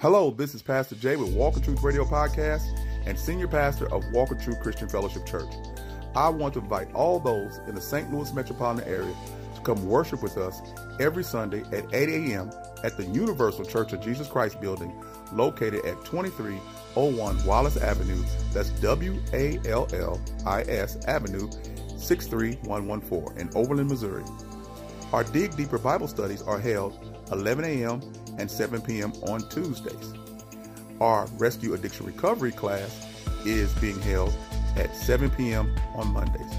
Hello, this is Pastor Jay with Walk in Truth Radio Podcast and Senior Pastor of Walk in Truth Christian Fellowship Church. I want to invite all those in the St. Louis metropolitan area to come worship with us every Sunday at 8 a.m. at the Universal Church of Jesus Christ building located at 2301 Wallis Avenue. That's W A L L I S Avenue 63114 in Overland, Missouri. Our Dig Deeper Bible studies are held 11 a.m. and 7 p.m. on Tuesdays. Our Rescue Addiction Recovery class is being held at 7 p.m. on Mondays.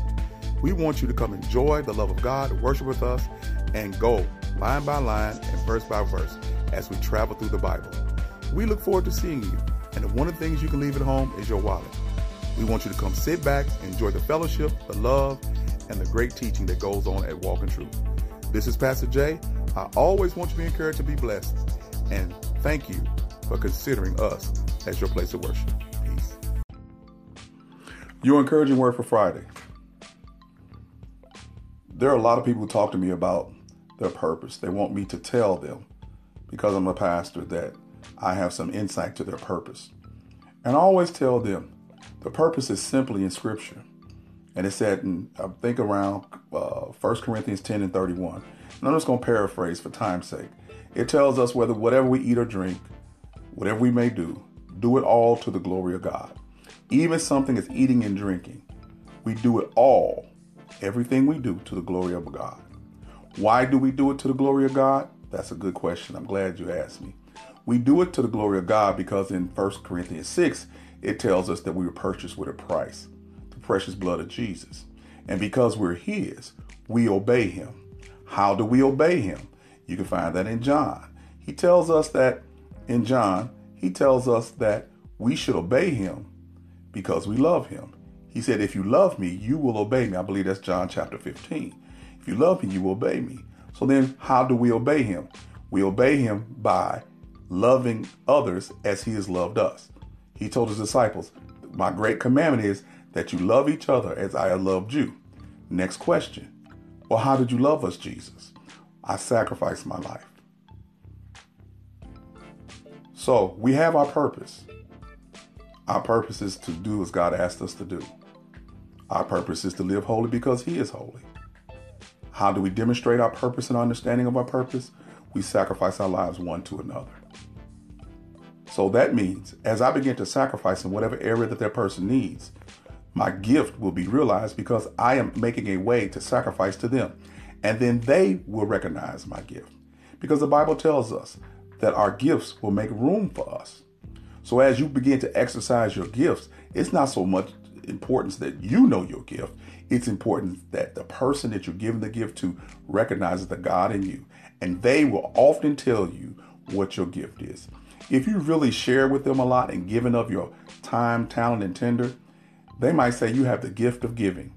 We want you to come enjoy the love of God, worship with us, and go line by line and verse by verse as we travel through the Bible. We look forward to seeing you, and one of the things you can leave at home is your wallet. We want you to come sit back, enjoy the fellowship, the love, and the great teaching that goes on at Walk in Truth. This is Pastor Jay. I always want you to be encouraged to be blessed. And thank you for considering us as your place of worship. Peace. Your encouraging word for Friday. There are a lot of people who talk to me about their purpose. They want me to tell them, because I'm a pastor, that I have some insight to their purpose. And I always tell them the purpose is simply in Scripture. And it said, in, I think around uh, 1 Corinthians 10 and 31. And I'm just going to paraphrase for time's sake. It tells us whether whatever we eat or drink, whatever we may do, do it all to the glory of God. Even something as eating and drinking, we do it all, everything we do to the glory of God. Why do we do it to the glory of God? That's a good question. I'm glad you asked me. We do it to the glory of God because in 1 Corinthians 6, it tells us that we were purchased with a price, precious blood of Jesus. And because we're His, we obey Him. How do we obey Him? You can find that in John. He tells us that in John, he tells us that we should obey Him because we love Him. He said, If you love me, you will obey me. I believe that's John chapter 15. If you love me, you will obey me. So then, how do we obey Him? We obey Him by loving others as He has loved us. He told His disciples, My great commandment is that you love each other as I loved you. Next question. Well, how did you love us, Jesus? I sacrificed my life. So we have our purpose. Our purpose is to do as God asked us to do. Our purpose is to live holy because He is holy. How do we demonstrate our purpose and understanding of our purpose? We sacrifice our lives one to another. So that means as I begin to sacrifice in whatever area that that person needs, my gift will be realized because I am making a way to sacrifice to them. And then they will recognize my gift. Because the Bible tells us that our gifts will make room for us. So as you begin to exercise your gifts, it's not so much importance that you know your gift. It's important that the person that you're giving the gift to recognizes the God in you. And they will often tell you what your gift is. If you really share with them a lot and giving up your time, talent, and tender, they might say you have the gift of giving.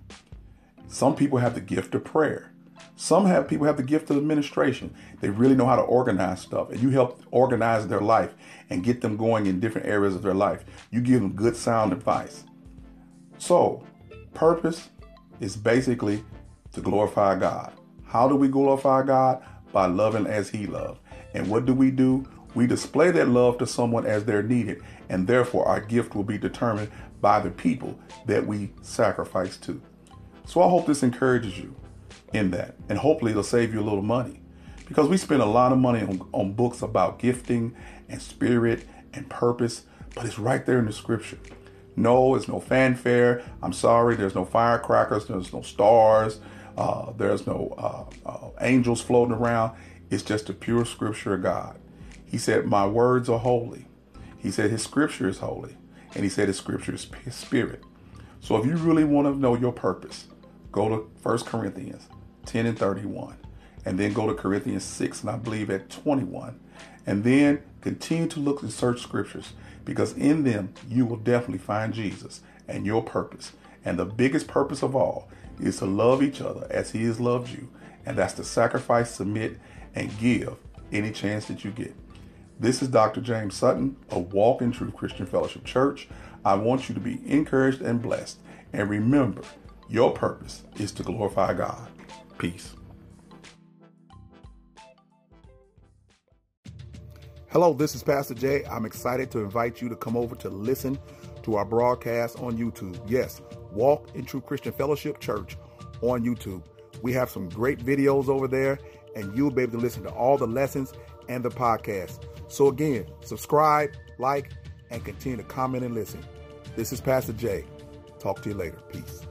Some people have the gift of prayer. Some have people have the gift of administration. They really know how to organize stuff, and you help organize their life and get them going in different areas of their life. You give them good sound advice. So, purpose is basically to glorify God. How do we glorify God? By loving as He loved. And what do we do? We display that love to someone as they're needed, and therefore our gift will be determined by the people that we sacrifice to. So I hope this encourages you in that. And hopefully it'll save you a little money. Because we spend a lot of money on, on books about gifting and spirit and purpose, but it's right there in the scripture. No, it's no fanfare. I'm sorry, there's no firecrackers, there's no stars, uh, there's no uh, uh, angels floating around. It's just the pure scripture of God. He said, My words are holy. He said, His scripture is holy. And He said, His scripture is spirit. So if you really want to know your purpose, go to 1 Corinthians 10 and 31. And then go to Corinthians 6, and I believe at 21. And then continue to look and search scriptures because in them you will definitely find Jesus and your purpose. And the biggest purpose of all is to love each other as He has loved you. And that's to sacrifice, submit, and give any chance that you get. This is Dr. James Sutton of Walk in Truth Christian Fellowship Church. I want you to be encouraged and blessed. And remember, your purpose is to glorify God. Peace. Hello, this is Pastor Jay. I'm excited to invite you to come over to listen to our broadcast on YouTube. Yes, Walk in True Christian Fellowship Church on YouTube. We have some great videos over there, and you'll be able to listen to all the lessons and the podcast. So, again, subscribe, like, and continue to comment and listen. This is Pastor Jay. Talk to you later. Peace.